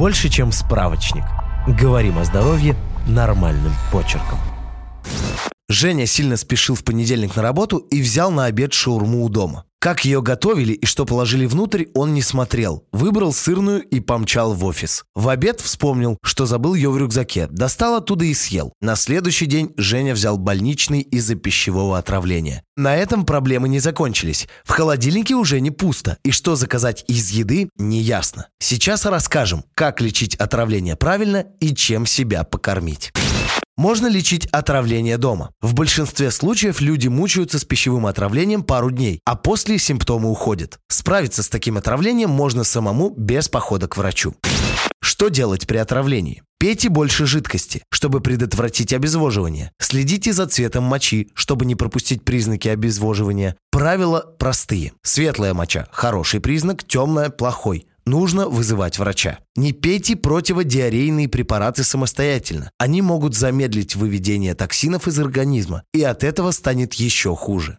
больше, чем справочник. Говорим о здоровье нормальным почерком. Женя сильно спешил в понедельник на работу и взял на обед шаурму у дома. Как ее готовили и что положили внутрь, он не смотрел. Выбрал сырную и помчал в офис. В обед вспомнил, что забыл ее в рюкзаке. Достал оттуда и съел. На следующий день Женя взял больничный из-за пищевого отравления. На этом проблемы не закончились. В холодильнике уже не пусто. И что заказать из еды, не ясно. Сейчас расскажем, как лечить отравление правильно и чем себя покормить. Можно лечить отравление дома. В большинстве случаев люди мучаются с пищевым отравлением пару дней, а после симптомы уходят. Справиться с таким отравлением можно самому без похода к врачу. Что делать при отравлении? Пейте больше жидкости, чтобы предотвратить обезвоживание. Следите за цветом мочи, чтобы не пропустить признаки обезвоживания. Правила простые. Светлая моча – хороший признак, темная – плохой нужно вызывать врача. Не пейте противодиарейные препараты самостоятельно. Они могут замедлить выведение токсинов из организма, и от этого станет еще хуже.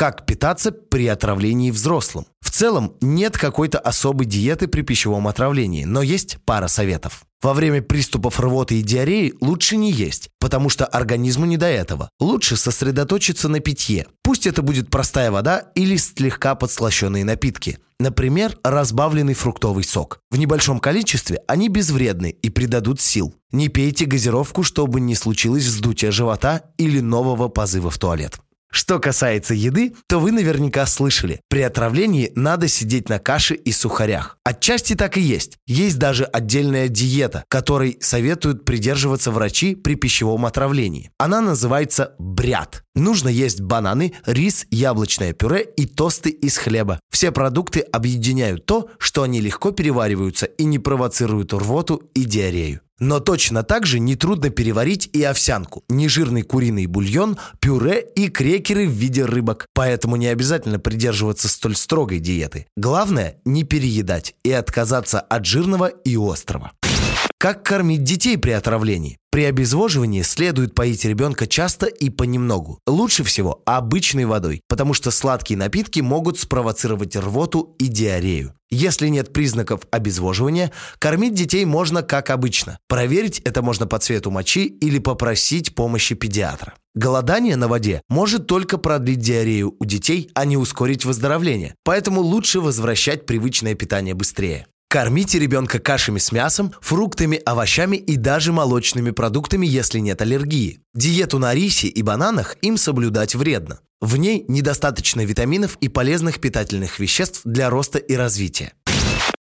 Как питаться при отравлении взрослым? В целом нет какой-то особой диеты при пищевом отравлении, но есть пара советов. Во время приступов рвоты и диареи лучше не есть, потому что организму не до этого. Лучше сосредоточиться на питье. Пусть это будет простая вода или слегка подслащенные напитки. Например, разбавленный фруктовый сок. В небольшом количестве они безвредны и придадут сил. Не пейте газировку, чтобы не случилось вздутие живота или нового позыва в туалет. Что касается еды, то вы наверняка слышали, при отравлении надо сидеть на каше и сухарях. Отчасти так и есть. Есть даже отдельная диета, которой советуют придерживаться врачи при пищевом отравлении. Она называется бряд. Нужно есть бананы, рис, яблочное пюре и тосты из хлеба. Все продукты объединяют то, что они легко перевариваются и не провоцируют рвоту и диарею. Но точно так же нетрудно переварить и овсянку, нежирный куриный бульон, пюре и крекеры в виде рыбок. Поэтому не обязательно придерживаться столь строгой диеты. Главное – не переедать и отказаться от жирного и острого. Как кормить детей при отравлении? При обезвоживании следует поить ребенка часто и понемногу. Лучше всего обычной водой, потому что сладкие напитки могут спровоцировать рвоту и диарею. Если нет признаков обезвоживания, кормить детей можно как обычно. Проверить это можно по цвету мочи или попросить помощи педиатра. Голодание на воде может только продлить диарею у детей, а не ускорить выздоровление. Поэтому лучше возвращать привычное питание быстрее. Кормите ребенка кашами с мясом, фруктами, овощами и даже молочными продуктами, если нет аллергии. Диету на рисе и бананах им соблюдать вредно. В ней недостаточно витаминов и полезных питательных веществ для роста и развития.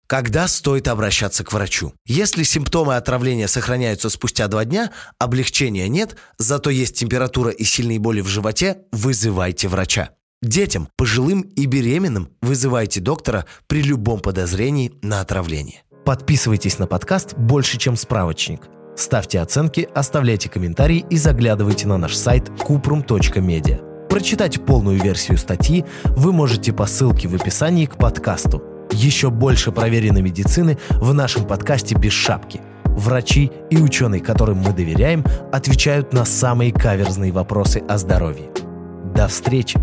Когда стоит обращаться к врачу? Если симптомы отравления сохраняются спустя два дня, облегчения нет, зато есть температура и сильные боли в животе, вызывайте врача. Детям, пожилым и беременным вызывайте доктора при любом подозрении на отравление. Подписывайтесь на подкаст «Больше, чем справочник». Ставьте оценки, оставляйте комментарии и заглядывайте на наш сайт kuprum.media. Прочитать полную версию статьи вы можете по ссылке в описании к подкасту. Еще больше проверенной медицины в нашем подкасте «Без шапки». Врачи и ученые, которым мы доверяем, отвечают на самые каверзные вопросы о здоровье. До встречи!